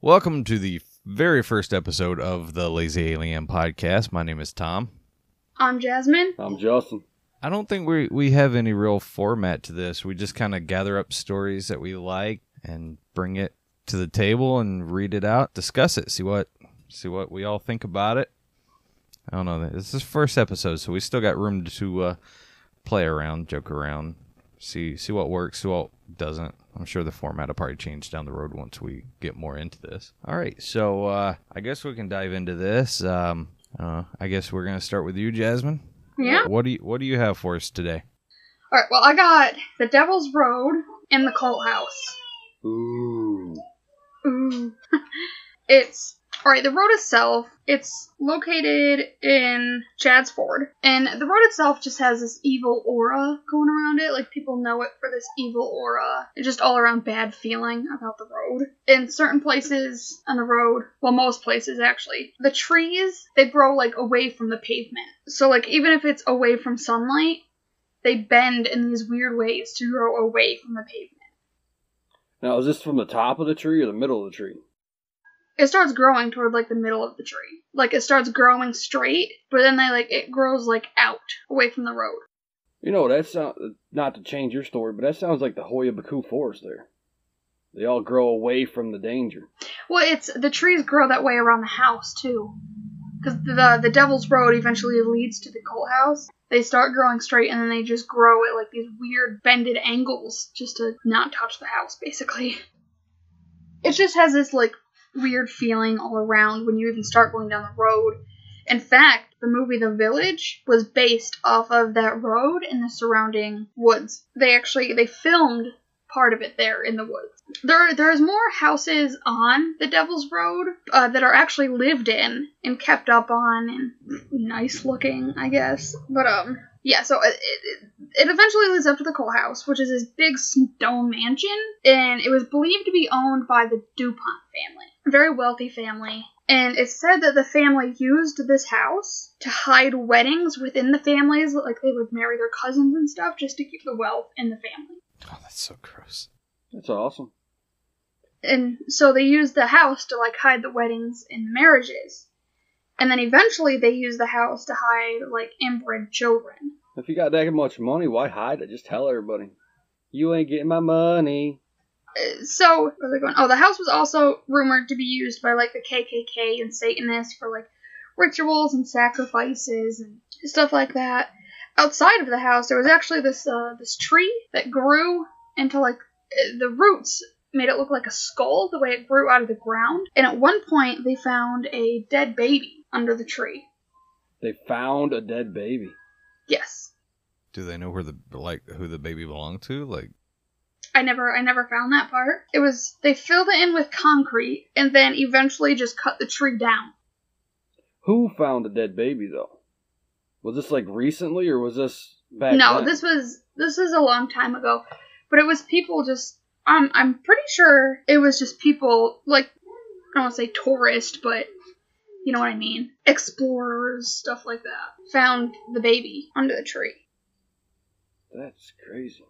Welcome to the very first episode of the Lazy Alien podcast. My name is Tom. I'm Jasmine. I'm Justin. I don't think we we have any real format to this. We just kind of gather up stories that we like and bring it to the table and read it out, discuss it, see what see what we all think about it. I don't know. This is first episode, so we still got room to uh, play around, joke around, see see what works, see what doesn't. I'm sure the format will probably change down the road once we get more into this. All right, so uh, I guess we can dive into this. Um, uh, I guess we're gonna start with you, Jasmine. Yeah. What do you What do you have for us today? All right. Well, I got the Devil's Road and the Cult House. Ooh. Ooh. it's all right. The road itself, it's located in Chadds Ford, and the road itself just has this evil aura going around it. Like people know it for this evil aura, and just all around bad feeling about the road. In certain places on the road, well, most places actually, the trees they grow like away from the pavement. So like even if it's away from sunlight, they bend in these weird ways to grow away from the pavement. Now, is this from the top of the tree or the middle of the tree? It starts growing toward like the middle of the tree. Like it starts growing straight, but then they like it grows like out away from the road. You know, that sound not to change your story, but that sounds like the Hoia Baciu forest there. They all grow away from the danger. Well, it's the trees grow that way around the house too, because the the Devil's Road eventually leads to the cult house. They start growing straight, and then they just grow at like these weird bended angles just to not touch the house, basically. It just has this like weird feeling all around when you even start going down the road. In fact, the movie The Village was based off of that road and the surrounding woods. They actually they filmed part of it there in the woods. There there's more houses on the Devil's Road uh, that are actually lived in and kept up on and nice looking, I guess. But um yeah, so it, it, it eventually leads up to the Cult House, which is this big stone mansion, and it was believed to be owned by the DuPont family very wealthy family. And it's said that the family used this house to hide weddings within the families, like they would marry their cousins and stuff, just to keep the wealth in the family. Oh, that's so gross. That's awesome. And so they used the house to like hide the weddings and the marriages. And then eventually they used the house to hide like inbred children. If you got that much money, why hide it? Just tell everybody. You ain't getting my money. Uh, so where are they going? Oh, the house was also rumored to be used by like the KKK and Satanists for like rituals and sacrifices and stuff like that. Outside of the house, there was actually this uh, this tree that grew into like uh, the roots made it look like a skull the way it grew out of the ground. And at one point, they found a dead baby under the tree. They found a dead baby. Yes. Do they know where the like who the baby belonged to? Like, I never I never found that part. It was they filled it in with concrete and then eventually just cut the tree down. Who found the dead baby though? Was this like recently or was this back no, then? this was this is a long time ago. But it was people just um I'm pretty sure it was just people like I don't want to say tourist, but you know what I mean. Explorers, stuff like that. Found the baby under the tree. That's crazy.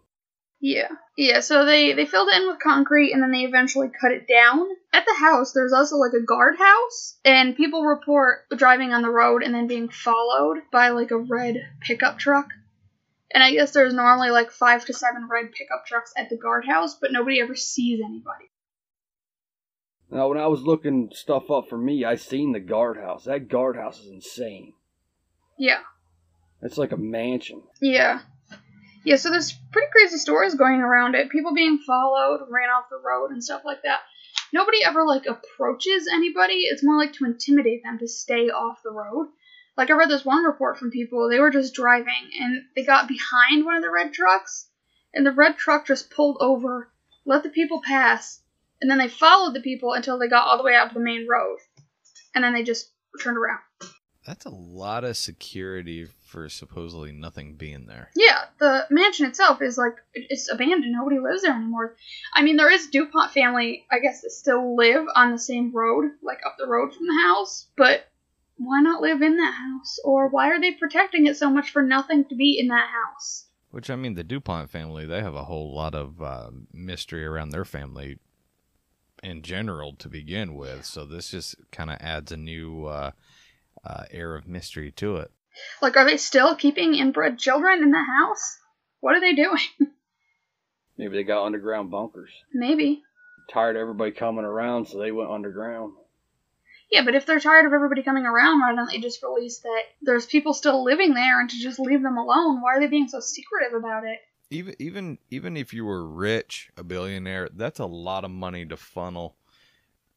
Yeah. Yeah, so they, they filled it in with concrete and then they eventually cut it down. At the house, there's also like a guardhouse, and people report driving on the road and then being followed by like a red pickup truck. And I guess there's normally like five to seven red pickup trucks at the guardhouse, but nobody ever sees anybody. Now, when I was looking stuff up for me, I seen the guardhouse. That guardhouse is insane. Yeah. It's like a mansion. Yeah. Yeah, so there's pretty crazy stories going around it. People being followed, ran off the road, and stuff like that. Nobody ever, like, approaches anybody. It's more like to intimidate them to stay off the road. Like, I read this one report from people, they were just driving, and they got behind one of the red trucks, and the red truck just pulled over, let the people pass, and then they followed the people until they got all the way out to the main road. And then they just turned around. That's a lot of security for supposedly nothing being there. Yeah, the mansion itself is like it's abandoned. Nobody lives there anymore. I mean, there is Dupont family, I guess, that still live on the same road, like up the road from the house. But why not live in that house? Or why are they protecting it so much for nothing to be in that house? Which I mean, the Dupont family, they have a whole lot of uh, mystery around their family in general to begin with. So this just kind of adds a new uh, uh, air of mystery to it. Like, are they still keeping inbred children in the house? What are they doing? Maybe they got underground bunkers. Maybe. Tired of everybody coming around, so they went underground. Yeah, but if they're tired of everybody coming around, why don't they just release that there's people still living there and to just leave them alone? Why are they being so secretive about it? Even even even if you were rich, a billionaire, that's a lot of money to funnel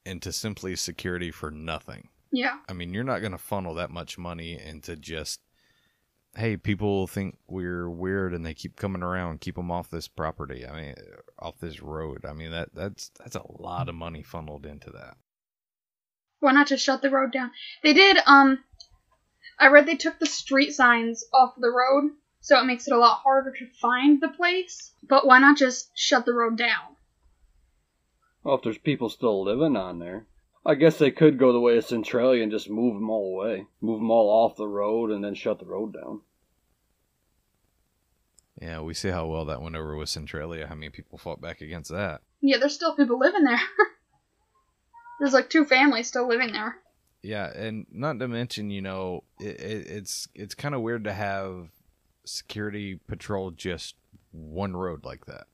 into simply security for nothing. Yeah. I mean, you're not going to funnel that much money into just, hey, people think we're weird and they keep coming around. Keep them off this property. I mean, off this road. I mean, that that's that's a lot of money funneled into that. Why not just shut the road down? They did. Um, I read they took the street signs off the road, so it makes it a lot harder to find the place. But why not just shut the road down? Well, if there's people still living on there, I guess they could go the way of Centralia and just move them all away, move them all off the road, and then shut the road down. Yeah, we see how well that went over with Centralia. How many people fought back against that? Yeah, there's still people living there. there's like two families still living there. Yeah, and not to mention, you know, it, it, it's it's kind of weird to have security patrol just one road like that.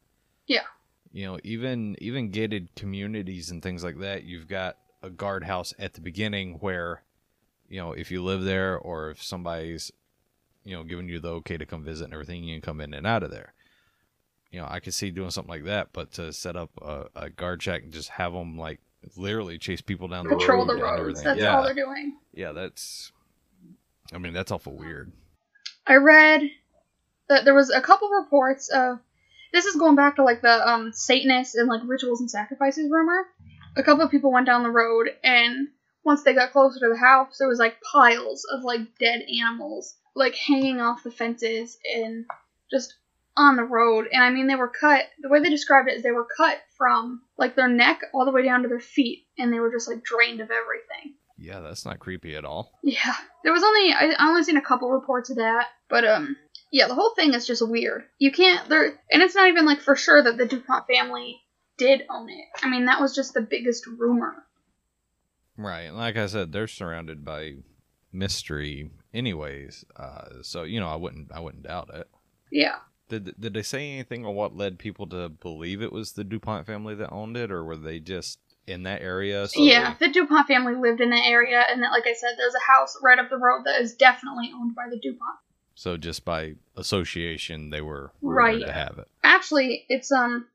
Yeah. You know, even even gated communities and things like that, you've got a guardhouse at the beginning where, you know, if you live there or if somebody's, you know, giving you the okay to come visit and everything, you can come in and out of there. You know, I could see doing something like that, but to set up a, a guard check and just have them like literally chase people down the Patrol road the roads. Everything. That's yeah, all they're doing. yeah, that's. I mean, that's awful weird. I read that there was a couple reports of this is going back to like the um Satanists and like rituals and sacrifices rumor. A couple of people went down the road and once they got closer to the house there was like piles of like dead animals like hanging off the fences and just on the road and I mean they were cut the way they described it is they were cut from like their neck all the way down to their feet and they were just like drained of everything. Yeah, that's not creepy at all. Yeah, there was only I, I only seen a couple reports of that, but um, yeah, the whole thing is just weird. You can't there, and it's not even like for sure that the Dupont family did own it. I mean, that was just the biggest rumor. Right. Like I said, they're surrounded by mystery anyways. Uh, so, you know, I wouldn't I wouldn't doubt it. Yeah, Did did they say anything on what led people to believe it was the DuPont family that owned it or were they just in that area? So yeah, the Dupont family lived in the area, and that, like I said, there's a house right up the road that is definitely owned by the Dupont. So just by association they were Right. to have it. Actually, it's um,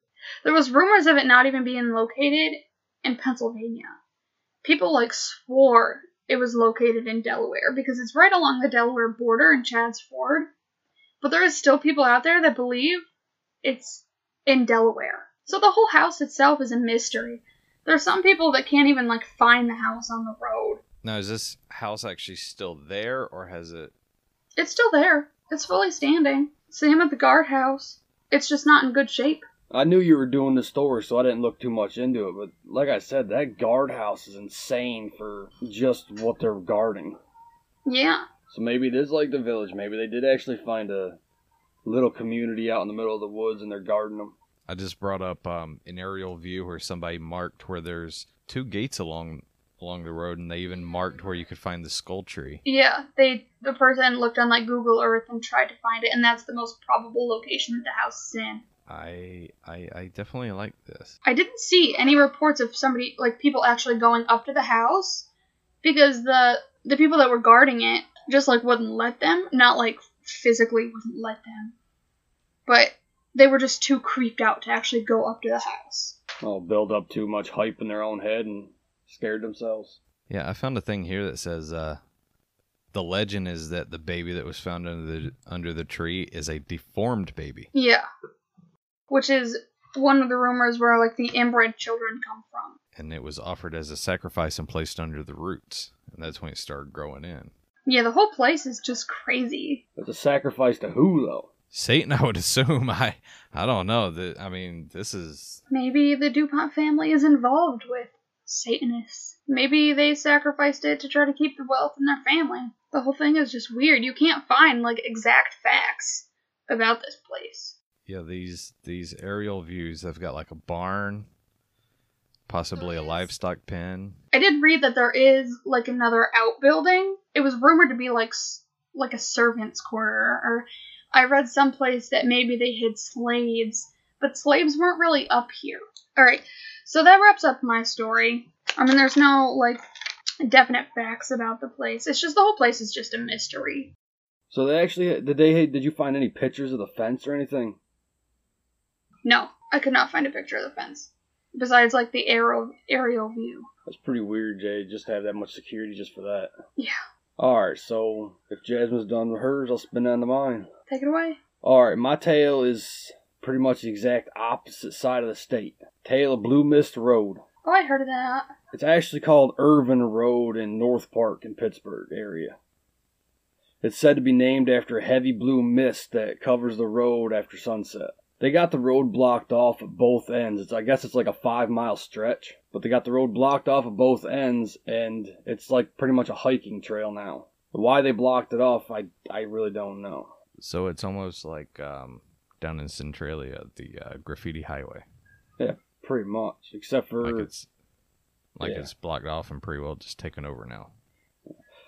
there was rumors of it not even being located in Pennsylvania. People like swore it was located in Delaware because it's right along the Delaware border in Chadds Ford. But there is still people out there that believe it's in Delaware. So the whole house itself is a mystery. There are some people that can't even like find the house on the road. Now is this house actually still there or has it It's still there. It's fully standing. Same at the guardhouse. It's just not in good shape. I knew you were doing the story, so I didn't look too much into it. But like I said, that guardhouse is insane for just what they're guarding. Yeah. So maybe it is like the village. Maybe they did actually find a little community out in the middle of the woods and they're guarding them. I just brought up um, an aerial view where somebody marked where there's two gates along along the road, and they even marked where you could find the skull tree. Yeah, they the person looked on like Google Earth and tried to find it, and that's the most probable location that the house is in. I I, I definitely like this. I didn't see any reports of somebody like people actually going up to the house because the the people that were guarding it just like wouldn't let them, not like physically wouldn't let them, but they were just too creeped out to actually go up to the house. Oh, build up too much hype in their own head and scared themselves. Yeah, I found a thing here that says uh, the legend is that the baby that was found under the under the tree is a deformed baby. Yeah, which is one of the rumors where like the inbred children come from. and it was offered as a sacrifice and placed under the roots, and that's when it started growing in. Yeah, the whole place is just crazy. It's a sacrifice to who, though? Satan, I would assume. I I don't know. The, I mean, this is Maybe the DuPont family is involved with Satanists. Maybe they sacrificed it to try to keep the wealth in their family. The whole thing is just weird. You can't find like exact facts about this place. Yeah. These these aerial views. They've got like a barn, possibly a livestock pen. I did read that there is like another outbuilding. It was rumored to be like like a servants' quarter, or I read someplace that maybe they hid slaves, but slaves weren't really up here. All right, so that wraps up my story. I mean, there's no like definite facts about the place. It's just the whole place is just a mystery. So they actually did they did you find any pictures of the fence or anything? No, I could not find a picture of the fence besides like the aerial aerial view. That's pretty weird, Jay. Just have that much security just for that. Yeah. All right. So if Jasmine's done with hers, I'll spin on to mine. Take it away. All right. My tale is pretty much the exact opposite side of the state. Tale of Blue Mist Road. Oh, I heard of that. It's actually called Irwin Road in North Park in Pittsburgh area. It's said to be named after a heavy blue mist that covers the road after sunset. They got the road blocked off at both ends. It's I guess it's like a five mile stretch, but they got the road blocked off at both ends, and it's like pretty much a hiking trail now. Why they blocked it off, I I really don't know. So it's almost like um, down in Centralia, the uh, graffiti highway. Yeah, pretty much, except for Like it's like Yeah. it's blocked off and pretty well just taken over now.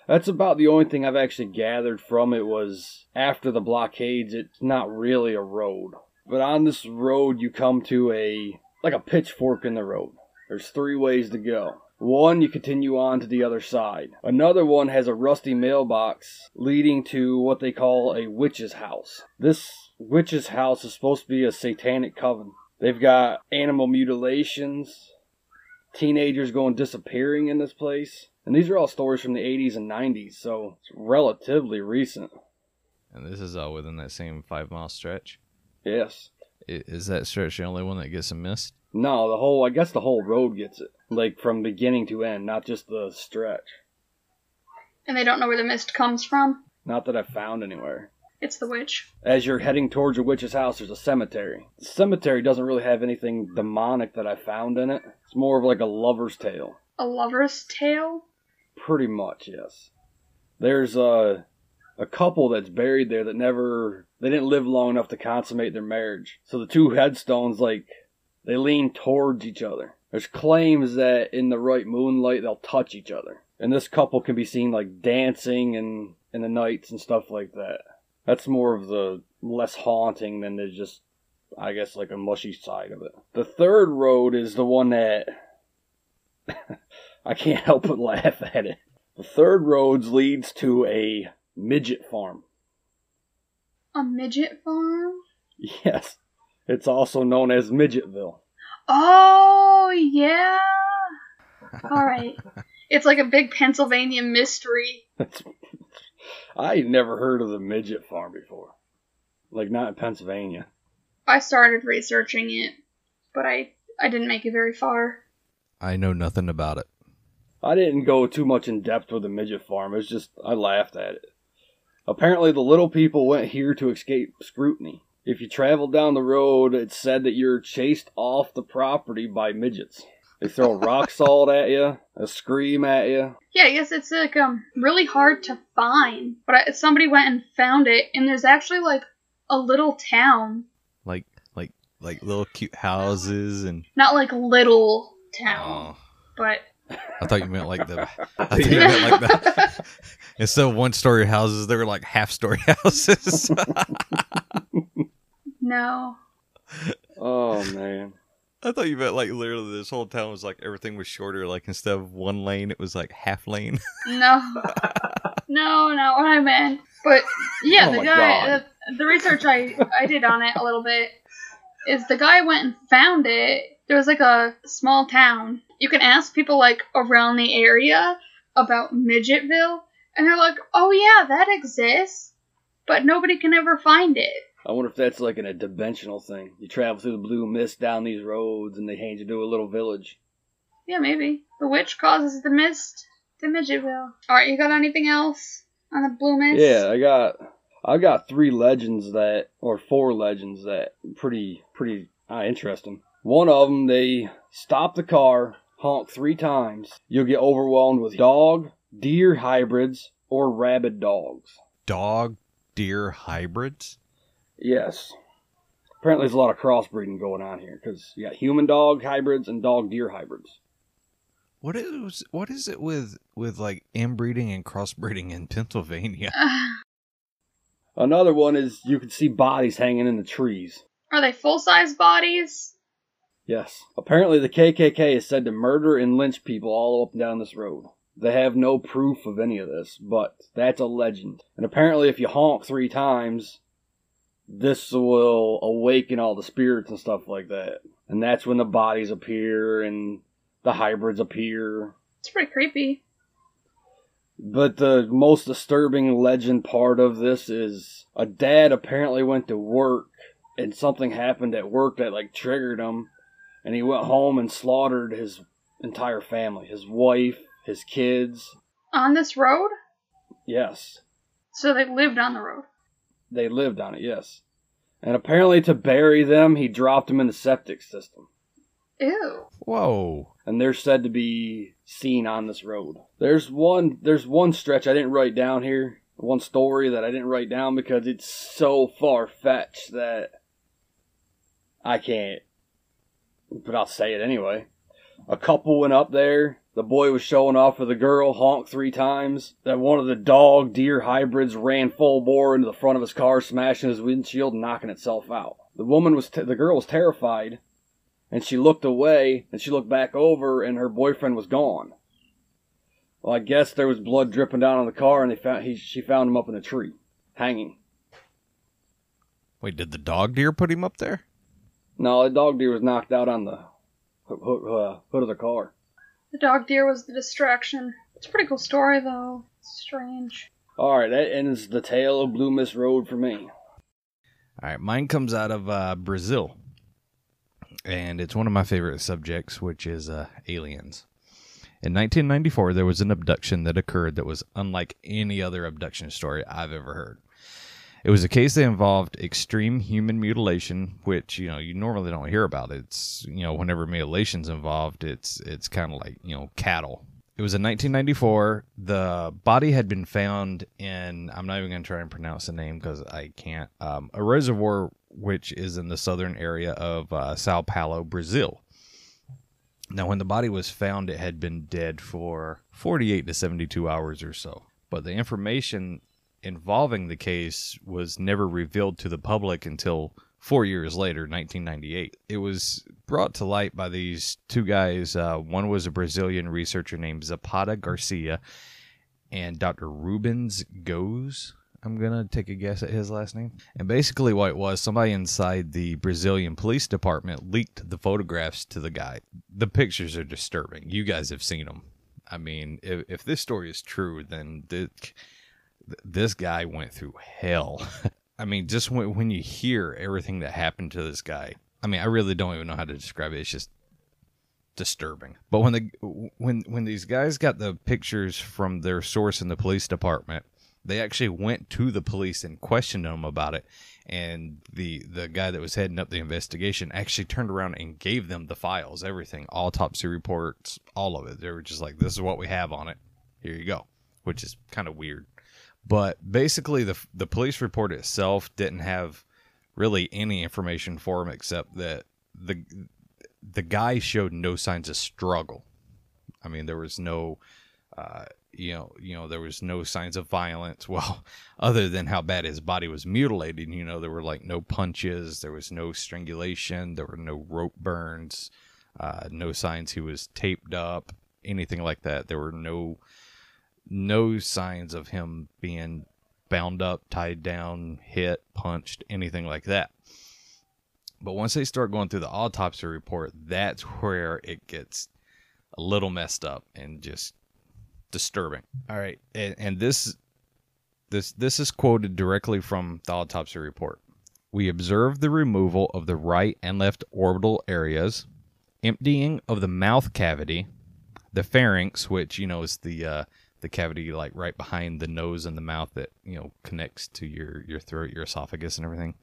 That's about the only thing I've actually gathered from it was after the blockades, it's not really a road. But on this road, you come to a like a pitchfork in the road. There's three ways to go. One, you continue on to the other side. Another one has a rusty mailbox leading to what they call a witch's house. This witch's house is supposed to be a satanic coven. They've got animal mutilations, teenagers going disappearing in this place. And these are all stories from the 80s and 90s, so it's relatively recent. And this is all within that same five mile stretch. Yes. Is that stretch the only one that gets a mist? No, the whole, I guess the whole road gets it. Like from beginning to end, not just the stretch. And they don't know where the mist comes from. Not that I've found anywhere. It's the witch. As you're heading towards your witch's house, there's a cemetery. The cemetery doesn't really have anything demonic that I found in it. It's more of like a lover's tale. A lover's tale? Pretty much, yes. There's a a couple that's buried there that never they didn't live long enough to consummate their marriage. So the two headstones like they lean towards each other. There's claims that in the right moonlight they'll touch each other. And this couple can be seen like dancing and in the nights and stuff like that. That's more of the less haunting than the just I guess like a mushy side of it. The third road is the one that I can't help but laugh at it. The third roads leads to a midget farm. A midget farm? Yes, it's also known as Midgetville. Oh, yeah. Alright. it's like a big Pennsylvania mystery. That's, I never heard of the midget farm before. Like not in Pennsylvania. I started researching it, but I, I didn't make it very far. I know nothing about it. I didn't go too much in depth with the midget farm. It's just I laughed at it. Apparently, the little people went here to escape scrutiny. If you travel down the road, it's said that you're chased off the property by midgets. They throw rock salt at you, a scream at you. Yeah, I guess it's like um really hard to find. But I, somebody went and found it, and there's actually like a little town, Like like like little cute houses and not like little town, oh, but I thought you meant like the I thought you meant like the instead of one story houses, they were like half story houses. no. Oh man. I thought you meant like literally this whole town was like everything was shorter. Like instead of one lane, it was like half lane. No. no, not what I meant. But yeah, Oh the guy, God. the, the research I I did on it a little bit is the guy went and found it. There was like a small town. You can ask people like around the area about Midgetville, and they're like, "Oh yeah, that exists," but nobody can ever find it. I wonder if that's like an, a dimensional thing. You travel through the blue mist down these roads, and they hand you to a little village. Yeah, maybe the witch causes the mist to Midgetville. All right, you got anything else? on the Blue Mist? Yeah, I got I got three legends that or four legends that pretty pretty uh, interesting. One of them, they stop the car, honk three times. You'll get overwhelmed with dog, deer hybrids, or rabid dogs. Dog deer hybrids? Yes. Apparently, there's a lot of crossbreeding going on here because you got human dog hybrids and dog deer hybrids. What is what is it with with like inbreeding and crossbreeding in Pennsylvania? Another one is you can see bodies hanging in the trees. Are they full size bodies? Yes. Apparently, the KKK is said to murder and lynch people all up and down this road. They have no proof of any of this, but that's a legend. And apparently, if you honk three times, this will awaken all the spirits and stuff like that. And that's when the bodies appear and the hybrids appear. It's pretty creepy. But the most disturbing legend part of this is a dad apparently went to work and something happened at work that like triggered him and he went home and slaughtered his entire family, his wife, his kids. On this road? Yes. So they lived on the road. They lived on it, yes. And apparently to bury them, he dropped them in the septic system. Ew. Whoa. and they're said to be seen on this road. There's one there's one stretch I didn't write down here, one story that I didn't write down because it's so far fetched that I can't. But I'll say it anyway. A couple went up there. The boy was showing off with the girl, honked three times. Then one of the dog deer hybrids ran full bore into the front of his car, smashing his windshield and knocking itself out. The woman was, t- the girl was terrified, and she looked away and she looked back over and her boyfriend was gone. Well, I guess there was blood dripping down on the car and they found he she found him up in a tree, hanging. Wait, did the dog deer put him up there? No, the dog deer was knocked out on the hood, uh, hood of the car. The dog deer was the distraction. It's a pretty cool story, though. It's strange. All right, that ends the tale of Blue Mist Road for me. All right, mine comes out of uh, Brazil, and it's one of my favorite subjects, which is uh, aliens. In 1994, there was an abduction that occurred that was unlike any other abduction story I've ever heard. It was a case that involved extreme human mutilation, which you know you normally don't hear about. It's you know whenever mutilation's involved, it's it's kind of like you know cattle. It was in 1994. The body had been found in I'm not even going to try and pronounce the name because I can't. Um, a reservoir which is in the southern area of uh, Sao Paulo, Brazil. Now, when the body was found, it had been dead for 48 to 72 hours or so. But the information involving the case was never revealed to the public until four years later, 1998. It was brought to light by these two guys. Uh, one was a Brazilian researcher named Zapata Garcia, and Dr. Rubens Goes. I'm gonna take a guess at his last name. And basically, what it was, somebody inside the Brazilian police department leaked the photographs to the guy. The pictures are disturbing. You guys have seen them. I mean, if, if this story is true, then th- this guy went through hell. I mean, just when, when you hear everything that happened to this guy, I mean, I really don't even know how to describe it. It's just disturbing. But when the when when these guys got the pictures from their source in the police department, they actually went to the police and questioned them about it. And the the guy that was heading up the investigation actually turned around and gave them the files, everything, autopsy reports, all of it. They were just like, "This is what we have on it. Here you go," which is kind of weird. But basically, the the police report itself didn't have really any information for him except that the the guy showed no signs of struggle. I mean, there was no, uh, you know, you know, there was no signs of violence. Well, other than how bad his body was mutilated, you know, there were like no punches, there was no strangulation, there were no rope burns, uh, no signs he was taped up, anything like that. There were no no signs of him being bound up, tied down, hit, punched, anything like that. But once they start going through the autopsy report, that's where it gets a little messed up and just disturbing. All right, and, and this this this is quoted directly from the autopsy report. We observed the removal of the right and left orbital areas, emptying of the mouth cavity, the pharynx, which you know is the uh, the cavity like right behind the nose and the mouth that you know connects to your your throat, your esophagus, and everything.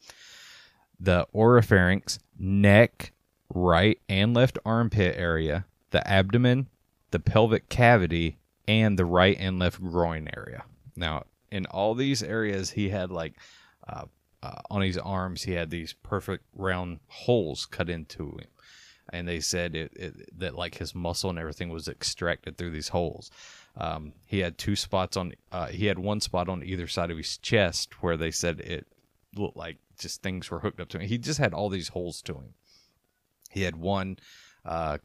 The oropharynx, neck, right and left armpit area, the abdomen, the pelvic cavity, and the right and left groin area. Now, in all these areas, he had like uh, uh, on his arms, he had these perfect round holes cut into him, and they said it, it that like his muscle and everything was extracted through these holes. Um, he had two spots on. Uh, he had one spot on either side of his chest where they said it looked like just things were hooked up to him. He just had all these holes to him. He had one uh,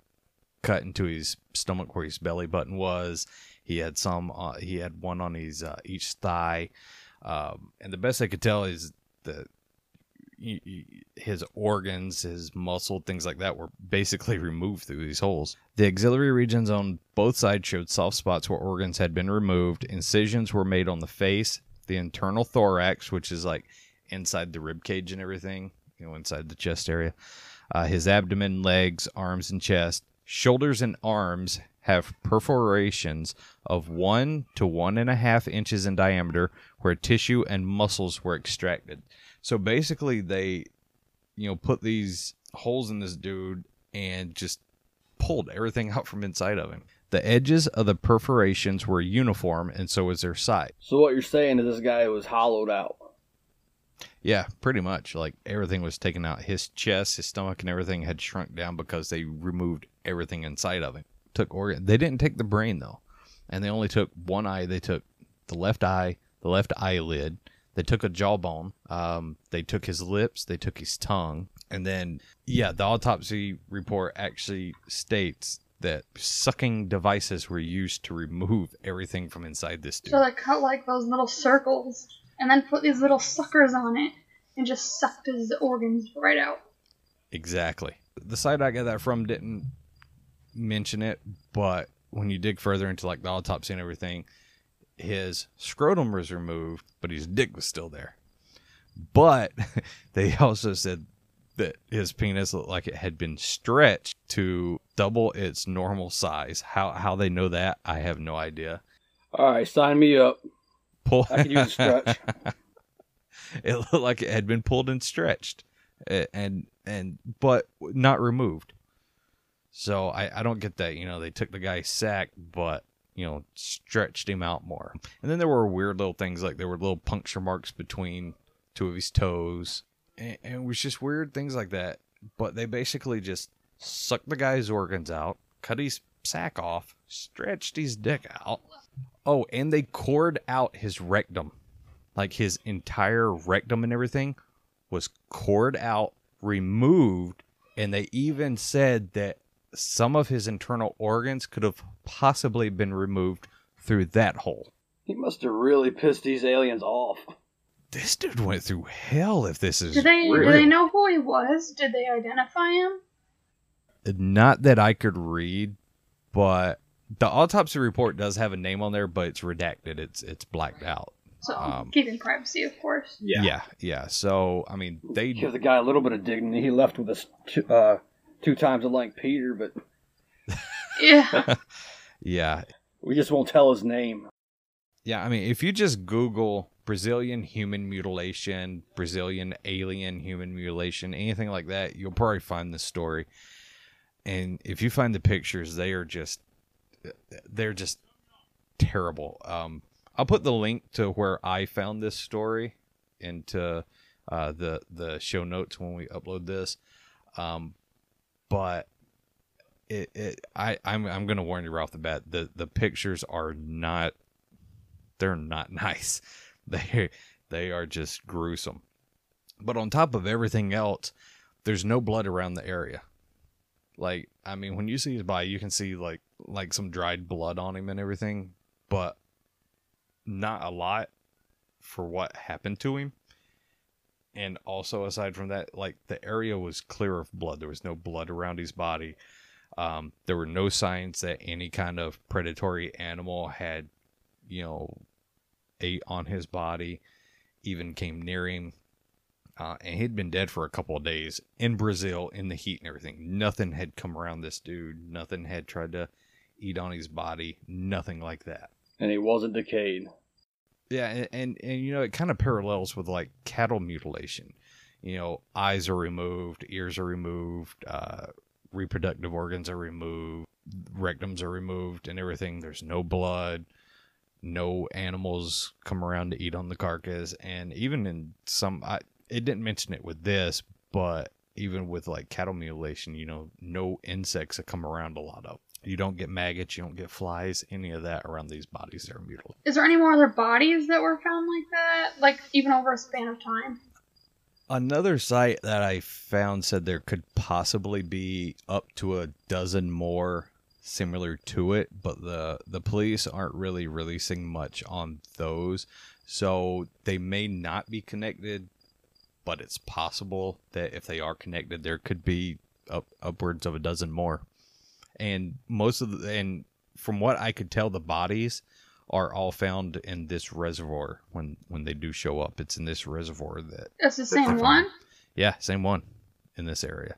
cut into his stomach where his belly button was. He had some. Uh, he had one on his uh, each thigh, um, and the best I could tell is that his organs, his muscle, things like that were basically removed through these holes. The axillary regions on both sides showed soft spots where organs had been removed. Incisions were made on the face, the internal thorax, which is like inside the rib cage and everything, you know, inside the chest area. Uh, his abdomen, legs, arms, and chest, shoulders, and arms have perforations of one to one and a half inches in diameter where tissue and muscles were extracted. So basically, they, you know, put these holes in this dude and just pulled everything out from inside of him. The edges of the perforations were uniform, and so was their size. So what you're saying is this guy was hollowed out. Yeah, pretty much. Like everything was taken out. His chest, his stomach, and everything had shrunk down because they removed everything inside of him. Took organ. They didn't take the brain though, and they only took one eye. They took the left eye, the left eyelid. They took a jawbone. Um, they took his lips. They took his tongue, and then yeah, the autopsy report actually states that sucking devices were used to remove everything from inside this dude. So they cut like those little circles and then put these little suckers on it and just sucked his organs right out. Exactly. The site I got that from didn't mention it, but when you dig further into like the autopsy and everything, his scrotum was removed, but his dick was still there. But they also said that his penis looked like it had been stretched to double its normal size. How how they know that, I have no idea. All right, sign me up. Pull. I could use a stretch. it looked like it had been pulled and stretched, and and but not removed. So I I don't get that. You know, they took the guy's sack, but you know stretched him out more. And then there were weird little things like there were little puncture marks between two of his toes, and, and it was just weird things like that. But they basically just sucked the guy's organs out, cut his sack off, stretched his dick out. Oh, and they cored out his rectum. Like his entire rectum and everything was cored out, removed, and they even said that some of his internal organs could have possibly been removed through that hole. He must have really pissed these aliens off. This dude went through hell if this is Did they real. do they know who he was? Did they identify him? Not that I could read, but the autopsy report does have a name on there, but it's redacted. It's it's blacked out. So Um, keeping privacy, of course. Yeah, yeah. Yeah. So I mean, they Give the guy a little bit of dignity. He left with us uh, two times as like Peter, but Yeah. yeah, we just won't tell his name. Yeah, I mean, if you just Google Brazilian human mutilation, Brazilian alien human mutilation, anything like that, you'll probably find this story. And if you find the pictures, they are just they're just terrible. Um, I'll put the link to where I found this story into uh, the the show notes when we upload this. Um, but it, it I I'm I'm gonna warn you right off the bat. The the pictures are not they're not nice. They they are just gruesome. But on top of everything else, there's no blood around the area. Like I mean, when you see his body, you can see like like some dried blood on him and everything, but not a lot for what happened to him. And also aside from that, like the area was clear of blood. There was no blood around his body. Um, there were no signs that any kind of predatory animal had, you know, ate on his body, even came near him. Uh, and he'd been dead for a couple of days in Brazil in the heat and everything. Nothing had come around this dude. Nothing had tried to eat on his body. Nothing like that. And he wasn't decayed. Yeah, and, and, and you know it kind of parallels with like cattle mutilation. You know, eyes are removed, ears are removed, uh, reproductive organs are removed, rectums are removed, and everything. There's no blood, no animals come around to eat on the carcass, and even in some, I, it didn't mention it with this, but even with like cattle mutilation, you know, no insects that come around a lot of. You don't get maggots, you don't get flies, any of that around these bodies that are mutilated. Is there any more other bodies that were found like that? Like even over a span of time? Another site that I found said there could possibly be up to a dozen more similar to it, but the the police aren't really releasing much on those. So they may not be connected, but it's possible that if they are connected there could be up, upwards of a dozen more. And most of the and from what I could tell the bodies are all found in this reservoir when when they do show up. It's in this reservoir that It's the same one? yeah, same one in this area.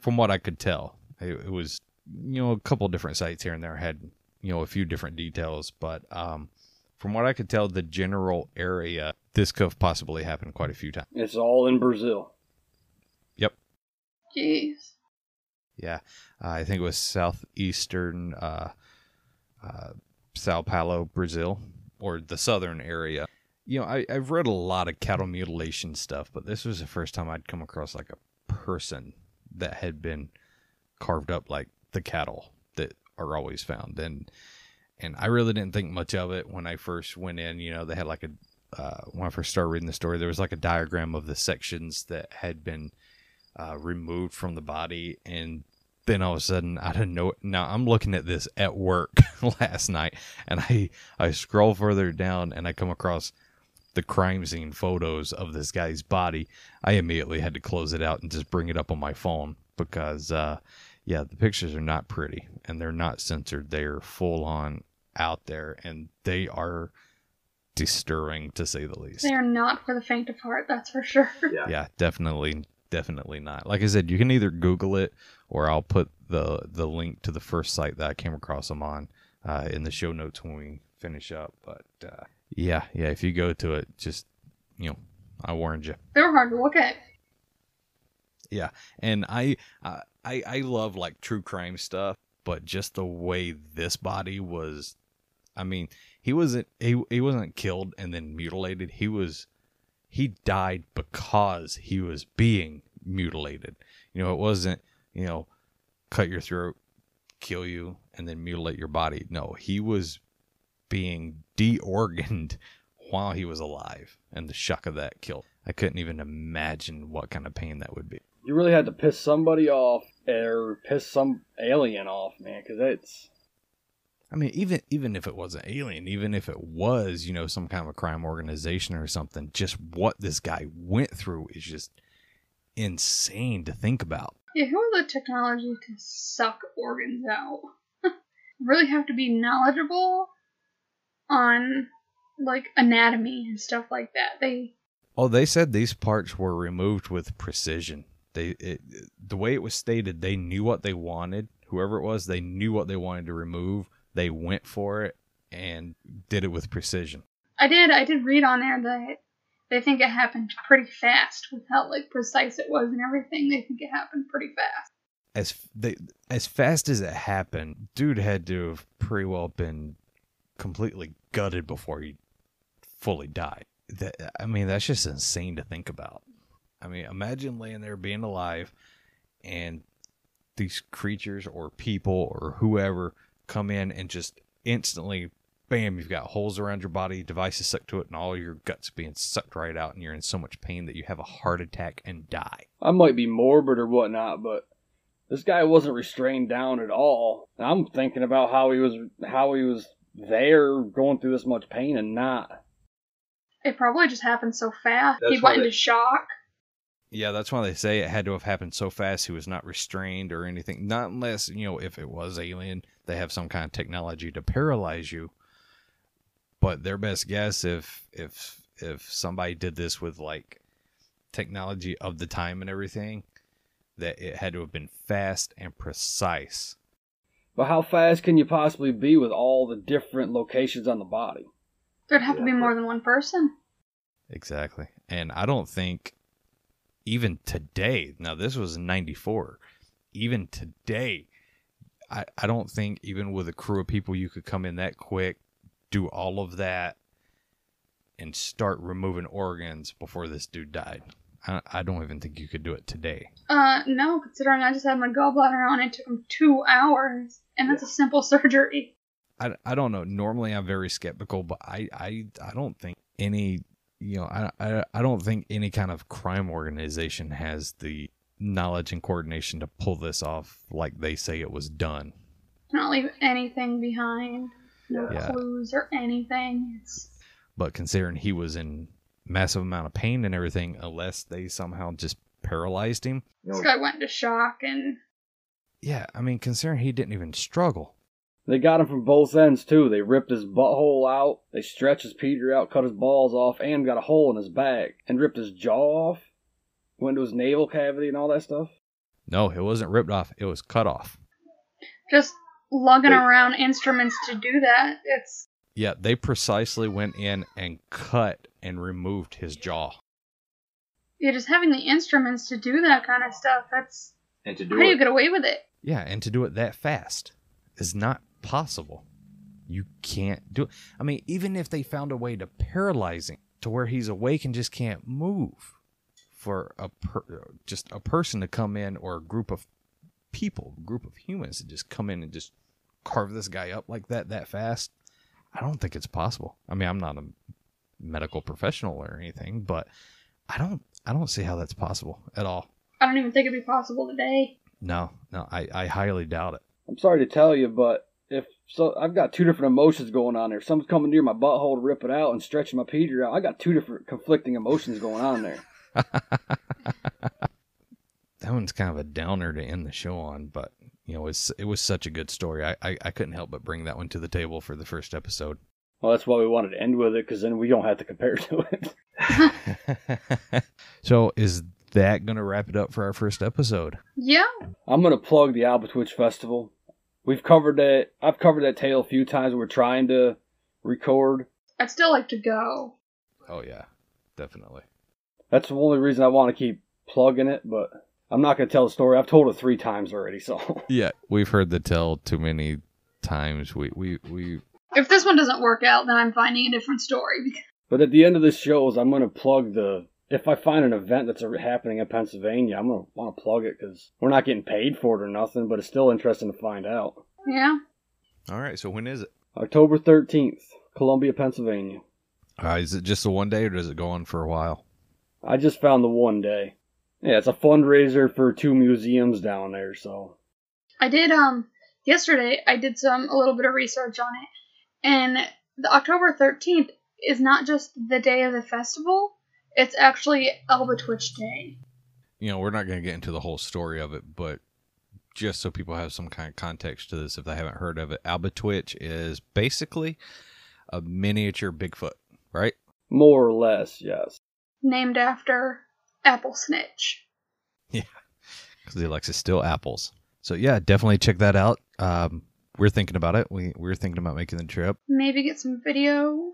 From what I could tell, it, it was you know a couple different sites here and there had you know a few different details, but um, from what I could tell, the general area this could have possibly happened quite a few times. It's all in Brazil. Yep. Jeez. Yeah, uh, I think it was southeastern uh, uh, Sao Paulo, Brazil, or the southern area. You know, I, I've read a lot of cattle mutilation stuff, but this was the first time I'd come across like a person that had been carved up like the cattle that are always found, and and I really didn't think much of it when I first went in. You know, they had like a uh, when I first started reading the story, there was like a diagram of the sections that had been uh, removed from the body, and then all of a sudden, I didn't know. Now I'm looking at this at work last night, and I I scroll further down, and I come across the crime scene photos of this guy's body. I immediately had to close it out and just bring it up on my phone because, uh, yeah, the pictures are not pretty and they're not censored. They're full on out there, and they are disturbing to say the least. They are not for the faint of heart, that's for sure. Yeah. yeah definitely definitely not. Like i said you can either google it or i'll put the the link to the first site that i came across them on uh, in the show notes when we finish up. But uh, yeah yeah if you go to it just you know i warned you. They're hard to look at. yeah and i uh, i i love like true crime stuff but just the way this body was i mean he wasn't he, he wasn't killed and then mutilated. He was he died because he was being mutilated. You know it wasn't you know cut your throat kill you and then mutilate your body. No he was being deorganed while he was alive and the shock of that killed. I couldn't even imagine what kind of pain that would be. You really had to piss somebody off or piss some alien off, man, because it's. I mean, even even if it wasn't alien, even if it was, you know, some kind of a crime organization or something, just what this guy went through is just insane to think about. Yeah, who had the technology to suck organs out? really have to be knowledgeable on like anatomy and stuff like that. They Oh, they said these parts were removed with precision. They it, the way it was stated, they knew what they wanted. Whoever it was, they knew what they wanted to remove. They went for it and did it with precision. I did I did read on there that they think it happened pretty fast with how like precise it was and everything. They think it happened pretty fast. As they as fast as it happened, dude had to have pretty well been completely gutted before he fully died. That I mean, that's just insane to think about. I mean, imagine laying there being alive and these creatures or people or whoever come in and just instantly bam, you've got holes around your body, devices stuck to it, and all your guts being sucked right out, and you're in so much pain that you have a heart attack and die. I might be morbid or whatnot, but this guy wasn't restrained down at all. And I'm thinking about how he was, how he was there going through this much pain and not. It probably just happened so fast. That's he why went they- into shock. Yeah, that's why they say it had to have happened so fast he was not restrained or anything. Not unless, you know, if it was alien, they have some kind of technology to paralyze you. But their best guess if if if somebody did this with like technology of the time and everything, that it had to have been fast and precise. But how fast can you possibly be with all the different locations on the body? There'd have to be more than one person. Exactly. And I don't think even today, now this was 94, even today, I, I don't think even with a crew of people you could come in that quick, do all of that, and start removing organs before this dude died. I, I don't even think you could do it today. Uh, no, considering I just had my gallbladder on, it took him two hours, and that's a simple surgery. I, I don't know. Normally I'm very skeptical, but I, I, I don't think any you know I, I I don't think any kind of crime organization has the knowledge and coordination to pull this off like they say it was done. Not leave anything behind. No Yeah. clues or anything. It's But considering he was in massive amount of pain and everything, unless they somehow just paralyzed him. this guy went into shock and Yeah, I mean considering he didn't even struggle. They got him from both ends too. They ripped his butthole out, they stretched his Peter out, cut his balls off, and got a hole in his back, and ripped his jaw off, went to his navel cavity and all that stuff. No, it wasn't ripped off. It was cut off. just lugging Wait. around instruments to do that. It's Yeah, they precisely went in and cut and removed his jaw. yeah, just having the instruments to do that kind of stuff. That's And to do how do do you get away with it? Yeah, and to do it that fast is not possible. You can't do it. I mean, even if they found a way to paralyze him to where he's awake and just can't move, for a per- just a person to come in or a group of people, group of humans to just come in and just carve this guy up like that that fast, I don't think it's possible. I mean, I'm not a medical professional or anything, but I don't I don't see how that's possible at all. I don't even think it'd be possible today. No, no, I, I highly doubt it. I'm sorry to tell you, but if so, I've got two different emotions going on there. Someone's coming near my butthole to rip it out and stretching my Peter out. I got two different conflicting emotions going on there. that one's kind of a downer to end the show on, but you know, it's it was such a good story. I, I, I couldn't help but bring that one to the table for the first episode. Well, that's why we wanted to end with it, because then we don't have to compare to it. so is that gonna wrap it up for our first episode? Yeah, I'm gonna plug the Albatwitch Festival. We've covered that. I've covered that tale a few times. We're trying to record. I'd still like to go. Oh yeah, definitely. That's the only reason I want to keep plugging it. But I'm not gonna tell the story. I've told it three times already. So Yeah, we've heard the tell too many times. We we we If this one doesn't work out, then I'm finding a different story. But at the end of this shows, I'm going to plug the. If I find an event that's happening in Pennsylvania, I'm going to want to plug it because we're not getting paid for it or nothing, but it's still interesting to find out. Yeah, all right. So when is it? October 13th, Columbia, Pennsylvania. Uh, is it just a one day or does it go on for a while? I just found the one day. Yeah, it's a fundraiser for two museums down there, so. I did. Um, yesterday I did some a little bit of research on it, and the October 13th is not just the day of the festival. It's actually Albatwitch Day. you know, we're not going to get into the whole story of it, but just so people have some kind of context to this, if they haven't heard of it, Albatwitch is basically a miniature Bigfoot, right? More or less, yes. Named after Apple Snitch. Yeah, because he likes to steal apples. So yeah, definitely check that out. Um, we're thinking about it. We we're thinking about making the trip. Maybe get some video.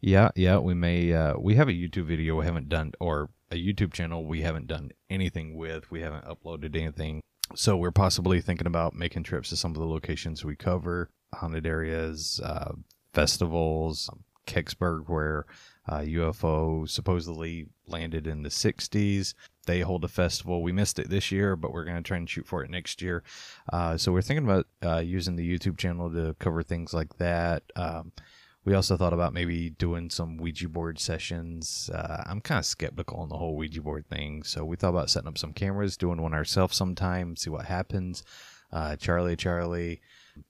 Yeah, yeah. We may. Uh, we have a YouTube video we haven't done, or a YouTube channel we haven't done anything with. We haven't uploaded anything. So we're possibly thinking about making trips to some of the locations we cover, haunted areas, uh, festivals, Kecksburg, where uh, UFO supposedly landed in the '60s. They hold a festival. We missed it this year, but we're going to try and shoot for it next year. Uh, so we're thinking about uh, using the YouTube channel to cover things like that. Um, we also thought about maybe doing some Ouija board sessions. Uh, I'm kind of skeptical on the whole Ouija board thing, so we thought about setting up some cameras, doing one ourselves sometime, see what happens. Uh, Charlie, Charlie,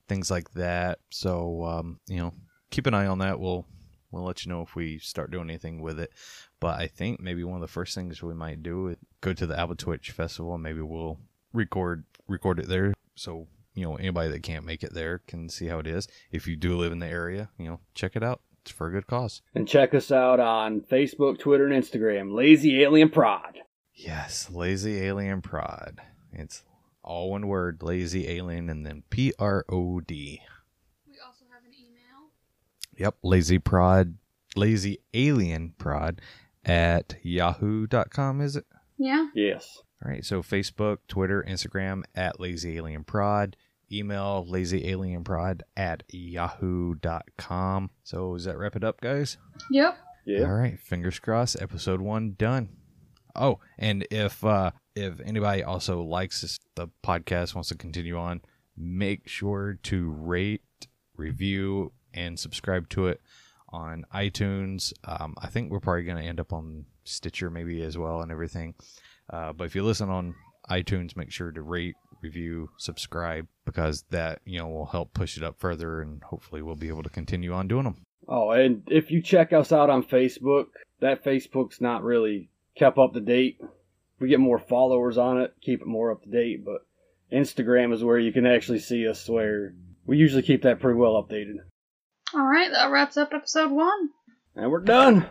things like that. So um, you know, keep an eye on that. We'll we'll let you know if we start doing anything with it. But I think maybe one of the first things we might do is go to the Twitch Festival. and Maybe we'll record record it there, so you know anybody that can't make it there can see how it is. If you do live in the area, you know, check it out. It's for a good cause. And check us out on Facebook, Twitter, and Instagram. Lazy Alien Prod. Yes, lazy alien prod. It's all one word, lazy alien, and then P R O D. We also have an email. Yep, lazy prod, lazy alien prod at yahoo.com, is it? Yeah. Yes. All right, so Facebook, Twitter, Instagram at lazy alien prod, email lazy alien prod at yahoo.com. So, does that wrap it up, guys? Yep. Yeah. All right, fingers crossed. Episode one done. Oh, and if uh if anybody also likes this, the podcast, wants to continue on, make sure to rate, review, and subscribe to it on iTunes. Um, I think we're probably going to end up on Stitcher maybe as well and everything. Uh, but if you listen on iTunes, make sure to rate, review, subscribe because that you know will help push it up further, and hopefully we'll be able to continue on doing them. Oh, and if you check us out on Facebook, that Facebook's not really kept up to date. We get more followers on it, keep it more up to date, but Instagram is where you can actually see us where we usually keep that pretty well updated. All right, that wraps up episode one. And we're done.